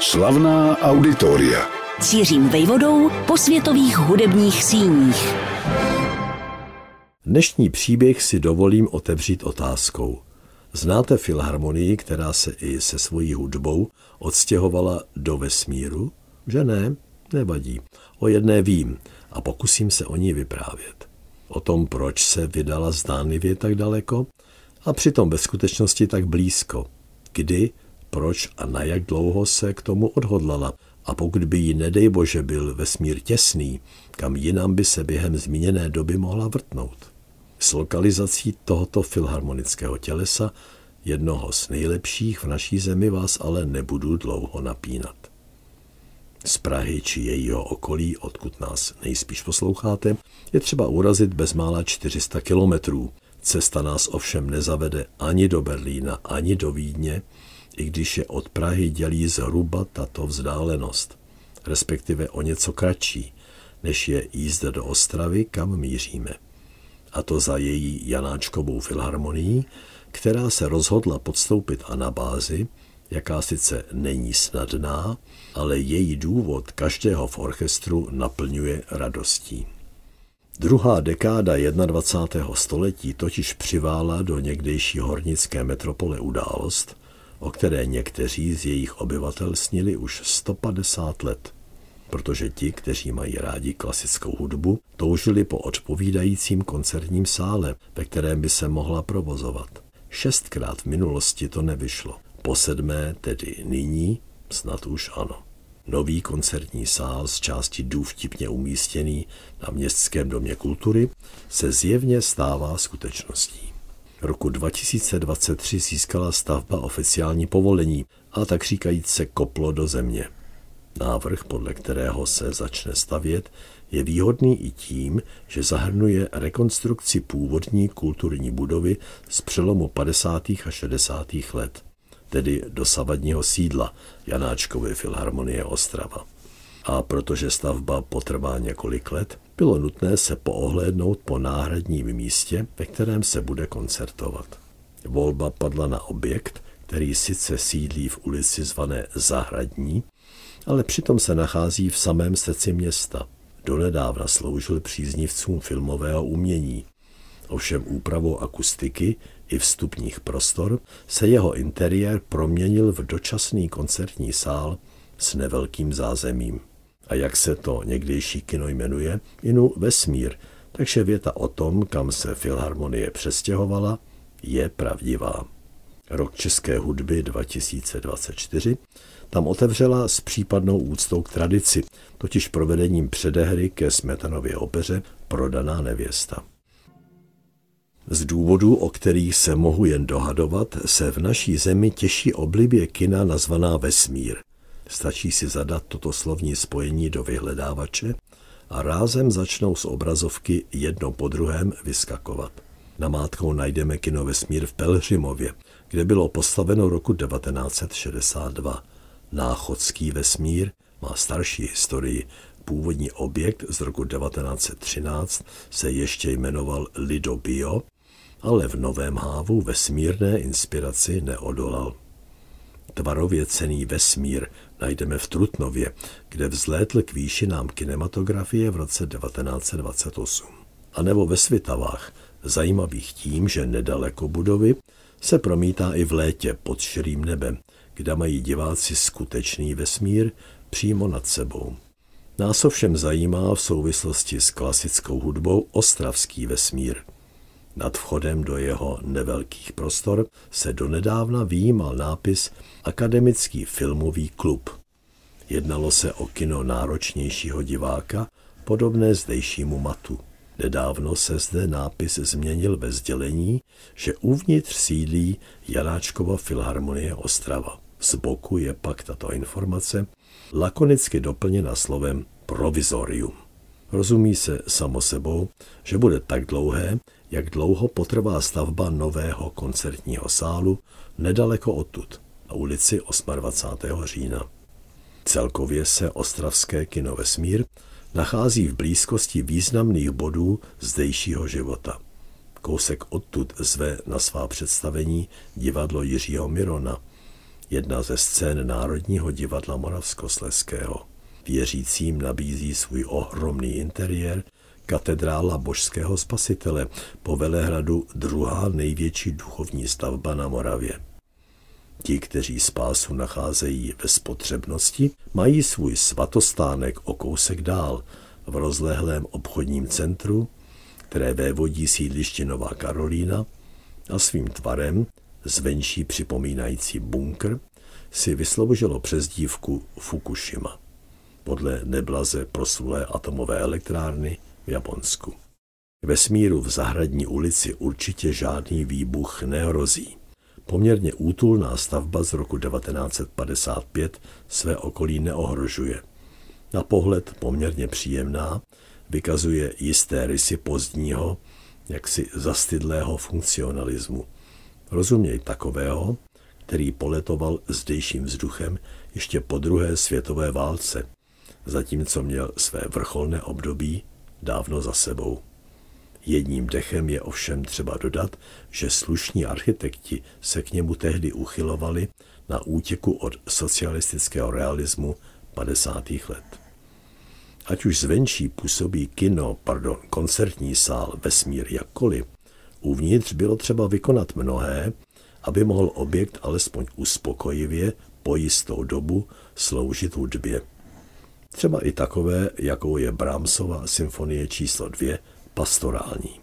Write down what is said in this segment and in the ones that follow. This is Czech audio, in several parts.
Slavná auditoria. Cířím vejvodou po světových hudebních síních. Dnešní příběh si dovolím otevřít otázkou. Znáte filharmonii, která se i se svojí hudbou odstěhovala do vesmíru? Že ne? Nevadí. O jedné vím a pokusím se o ní vyprávět. O tom, proč se vydala zdánlivě tak daleko a přitom ve skutečnosti tak blízko. Kdy, proč a na jak dlouho se k tomu odhodlala a pokud by jí nedej bože byl vesmír těsný, kam jinam by se během zmíněné doby mohla vrtnout. S lokalizací tohoto filharmonického tělesa, jednoho z nejlepších v naší zemi, vás ale nebudu dlouho napínat. Z Prahy či jejího okolí, odkud nás nejspíš posloucháte, je třeba urazit bezmála 400 kilometrů. Cesta nás ovšem nezavede ani do Berlína, ani do Vídně, i když je od Prahy dělí zhruba tato vzdálenost, respektive o něco kratší, než je jízda do Ostravy, kam míříme. A to za její Janáčkovou filharmonií, která se rozhodla podstoupit anabázi, jaká sice není snadná, ale její důvod každého v orchestru naplňuje radostí. Druhá dekáda 21. století totiž přivála do někdejší hornické metropole událost, o které někteří z jejich obyvatel snili už 150 let. Protože ti, kteří mají rádi klasickou hudbu, toužili po odpovídajícím koncertním sále, ve kterém by se mohla provozovat. Šestkrát v minulosti to nevyšlo. Po sedmé, tedy nyní, snad už ano. Nový koncertní sál z části důvtipně umístěný na Městském domě kultury se zjevně stává skutečností. Roku 2023 získala stavba oficiální povolení a tak říkajíc se koplo do země. Návrh, podle kterého se začne stavět, je výhodný i tím, že zahrnuje rekonstrukci původní kulturní budovy z přelomu 50. a 60. let tedy dosavadního sídla Janáčkovy filharmonie Ostrava. A protože stavba potrvá několik let, bylo nutné se poohlédnout po náhradním místě, ve kterém se bude koncertovat. Volba padla na objekt, který sice sídlí v ulici zvané Zahradní, ale přitom se nachází v samém srdci města. Donedávna sloužil příznivcům filmového umění. Ovšem úpravou akustiky i vstupních prostor se jeho interiér proměnil v dočasný koncertní sál s nevelkým zázemím. A jak se to někdejší kino jmenuje? Inu vesmír, takže věta o tom, kam se Filharmonie přestěhovala, je pravdivá. Rok české hudby 2024 tam otevřela s případnou úctou k tradici, totiž provedením předehry ke Smetanově opeře Prodaná nevěsta. Z důvodů, o kterých se mohu jen dohadovat, se v naší zemi těší oblibě kina nazvaná Vesmír. Stačí si zadat toto slovní spojení do vyhledávače a rázem začnou z obrazovky jedno po druhém vyskakovat. Namátkou najdeme kino Vesmír v Pelhřimově, kde bylo postaveno roku 1962. Náchodský vesmír má starší historii. Původní objekt z roku 1913 se ještě jmenoval Lidobio ale v Novém hávu vesmírné inspiraci neodolal. Tvarově cený vesmír najdeme v Trutnově, kde vzlétl k výšinám kinematografie v roce 1928. A nebo ve Svitavách, zajímavých tím, že nedaleko budovy se promítá i v létě pod širým nebem, kde mají diváci skutečný vesmír přímo nad sebou. Nás ovšem zajímá v souvislosti s klasickou hudbou ostravský vesmír – nad vchodem do jeho nevelkých prostor se donedávna výjímal nápis Akademický filmový klub. Jednalo se o kino náročnějšího diváka, podobné zdejšímu matu. Nedávno se zde nápis změnil ve sdělení, že uvnitř sídlí Janáčkova filharmonie Ostrava. Z boku je pak tato informace lakonicky doplněna slovem provizorium. Rozumí se samo sebou, že bude tak dlouhé, jak dlouho potrvá stavba nového koncertního sálu nedaleko odtud, na ulici 28. října. Celkově se ostravské kino Vesmír nachází v blízkosti významných bodů zdejšího života. Kousek odtud zve na svá představení divadlo Jiřího Mirona. jedna ze scén Národního divadla Moravskosleského. Věřícím nabízí svůj ohromný interiér katedrála božského spasitele, po Velehradu druhá největší duchovní stavba na Moravě. Ti, kteří spásu nacházejí ve spotřebnosti, mají svůj svatostánek o kousek dál, v rozlehlém obchodním centru, které vévodí sídliště Nová Karolína a svým tvarem, zvenší připomínající bunkr, si vysloužilo přezdívku Fukushima podle neblaze proslulé atomové elektrárny v Japonsku. Vesmíru v zahradní ulici určitě žádný výbuch nehrozí. Poměrně útulná stavba z roku 1955 své okolí neohrožuje. Na pohled poměrně příjemná, vykazuje jisté rysy pozdního, jaksi zastydlého funkcionalismu. Rozuměj takového, který poletoval zdejším vzduchem ještě po druhé světové válce, zatímco měl své vrcholné období dávno za sebou. Jedním dechem je ovšem třeba dodat, že slušní architekti se k němu tehdy uchylovali na útěku od socialistického realismu 50. let. Ať už zvenčí působí kino, pardon, koncertní sál, vesmír jakkoliv, uvnitř bylo třeba vykonat mnohé, aby mohl objekt alespoň uspokojivě po jistou dobu sloužit hudbě. Třeba i takové, jakou je Brahmsova symfonie číslo 2, pastorální.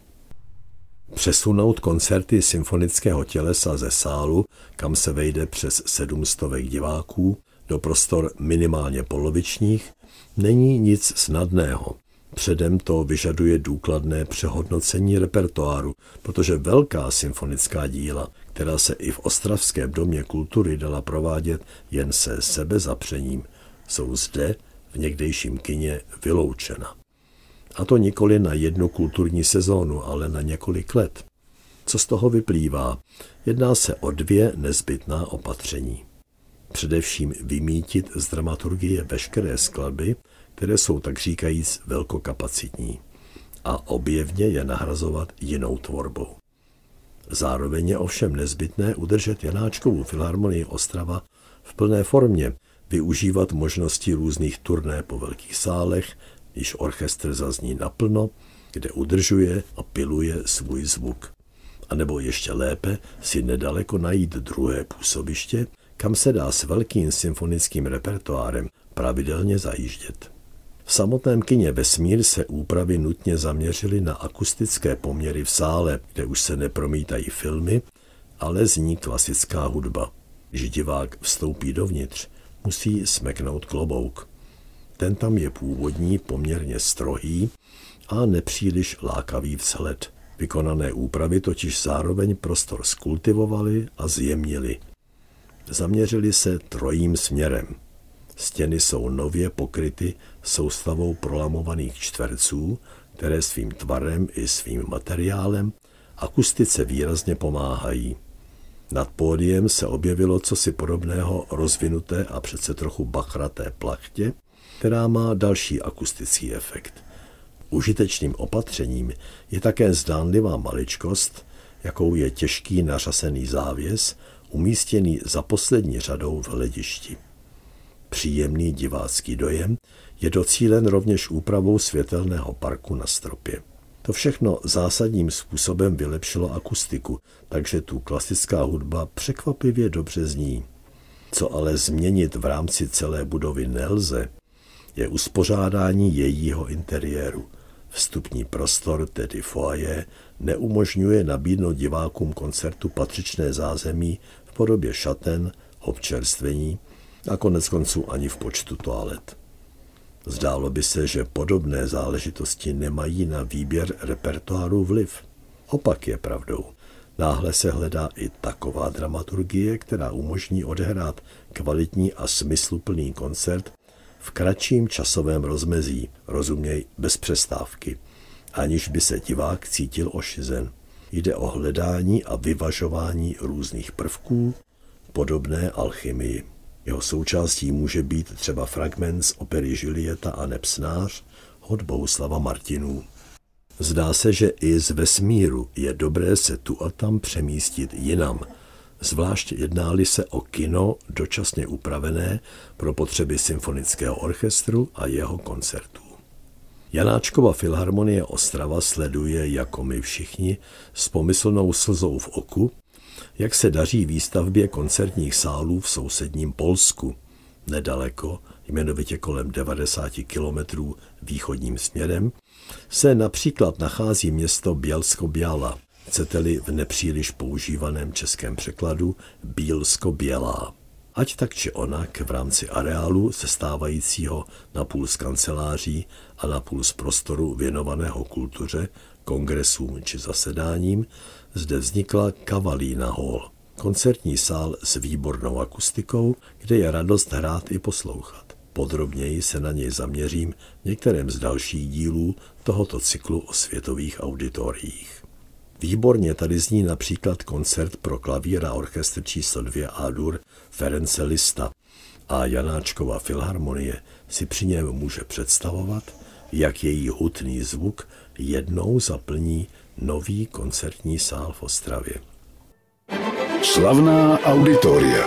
Přesunout koncerty symfonického tělesa ze sálu, kam se vejde přes sedmstovek diváků, do prostor minimálně polovičních, není nic snadného. Předem to vyžaduje důkladné přehodnocení repertoáru, protože velká symfonická díla, která se i v Ostravském domě kultury dala provádět jen se sebezapřením, jsou zde v někdejším kině vyloučena. A to nikoli na jednu kulturní sezónu, ale na několik let. Co z toho vyplývá? Jedná se o dvě nezbytná opatření. Především vymítit z dramaturgie veškeré skladby, které jsou tak říkajíc velkokapacitní a objevně je nahrazovat jinou tvorbou. Zároveň je ovšem nezbytné udržet Janáčkovou filharmonii Ostrava v plné formě, využívat možnosti různých turné po velkých sálech, když orchestr zazní naplno, kde udržuje a piluje svůj zvuk. A nebo ještě lépe si nedaleko najít druhé působiště, kam se dá s velkým symfonickým repertoárem pravidelně zajíždět. V samotném kině Vesmír se úpravy nutně zaměřily na akustické poměry v sále, kde už se nepromítají filmy, ale zní klasická hudba. Když divák vstoupí dovnitř, musí smeknout klobouk. Ten tam je původní, poměrně strohý a nepříliš lákavý vzhled. Vykonané úpravy totiž zároveň prostor skultivovali a zjemnili. Zaměřili se trojím směrem. Stěny jsou nově pokryty soustavou prolamovaných čtverců, které svým tvarem i svým materiálem akustice výrazně pomáhají. Nad pódiem se objevilo cosi podobného rozvinuté a přece trochu bachraté plachtě, která má další akustický efekt. Užitečným opatřením je také zdánlivá maličkost, jakou je těžký nařasený závěs, umístěný za poslední řadou v hledišti. Příjemný divácký dojem je docílen rovněž úpravou světelného parku na stropě. To všechno zásadním způsobem vylepšilo akustiku, takže tu klasická hudba překvapivě dobře zní. Co ale změnit v rámci celé budovy nelze, je uspořádání jejího interiéru. Vstupní prostor, tedy foyer, neumožňuje nabídnout divákům koncertu patřičné zázemí v podobě šaten, občerstvení a konec konců ani v počtu toalet. Zdálo by se, že podobné záležitosti nemají na výběr repertoáru vliv. Opak je pravdou. Náhle se hledá i taková dramaturgie, která umožní odehrát kvalitní a smysluplný koncert v kratším časovém rozmezí, rozuměj bez přestávky, aniž by se divák cítil ošizen. Jde o hledání a vyvažování různých prvků, podobné alchymii. Jeho součástí může být třeba fragment z opery Julieta a Nepsnář od Bohuslava Martinů. Zdá se, že i z vesmíru je dobré se tu a tam přemístit jinam, zvlášť jednáli se o kino dočasně upravené pro potřeby symfonického orchestru a jeho koncertů. Janáčkova filharmonie Ostrava sleduje, jako my všichni, s pomyslnou slzou v oku, jak se daří výstavbě koncertních sálů v sousedním Polsku, nedaleko, jmenovitě kolem 90 kilometrů východním směrem, se například nachází město Bělsko-Běla, chcete-li v nepříliš používaném českém překladu Bílsko-Bělá. Ať tak či onak v rámci areálu sestávajícího napůl z kanceláří a napůl z prostoru věnovaného kultuře, kongresům či zasedáním, zde vznikla Kavalína Hall, koncertní sál s výbornou akustikou, kde je radost hrát i poslouchat. Podrobněji se na něj zaměřím v některém z dalších dílů tohoto cyklu o světových auditoriích. Výborně tady zní například koncert pro klavír a orchestr číslo 2 Adur Ference Lista a Janáčkova filharmonie si při něm může představovat, jak její hutný zvuk jednou zaplní nový koncertní sál v Ostravě. Slavná auditoria.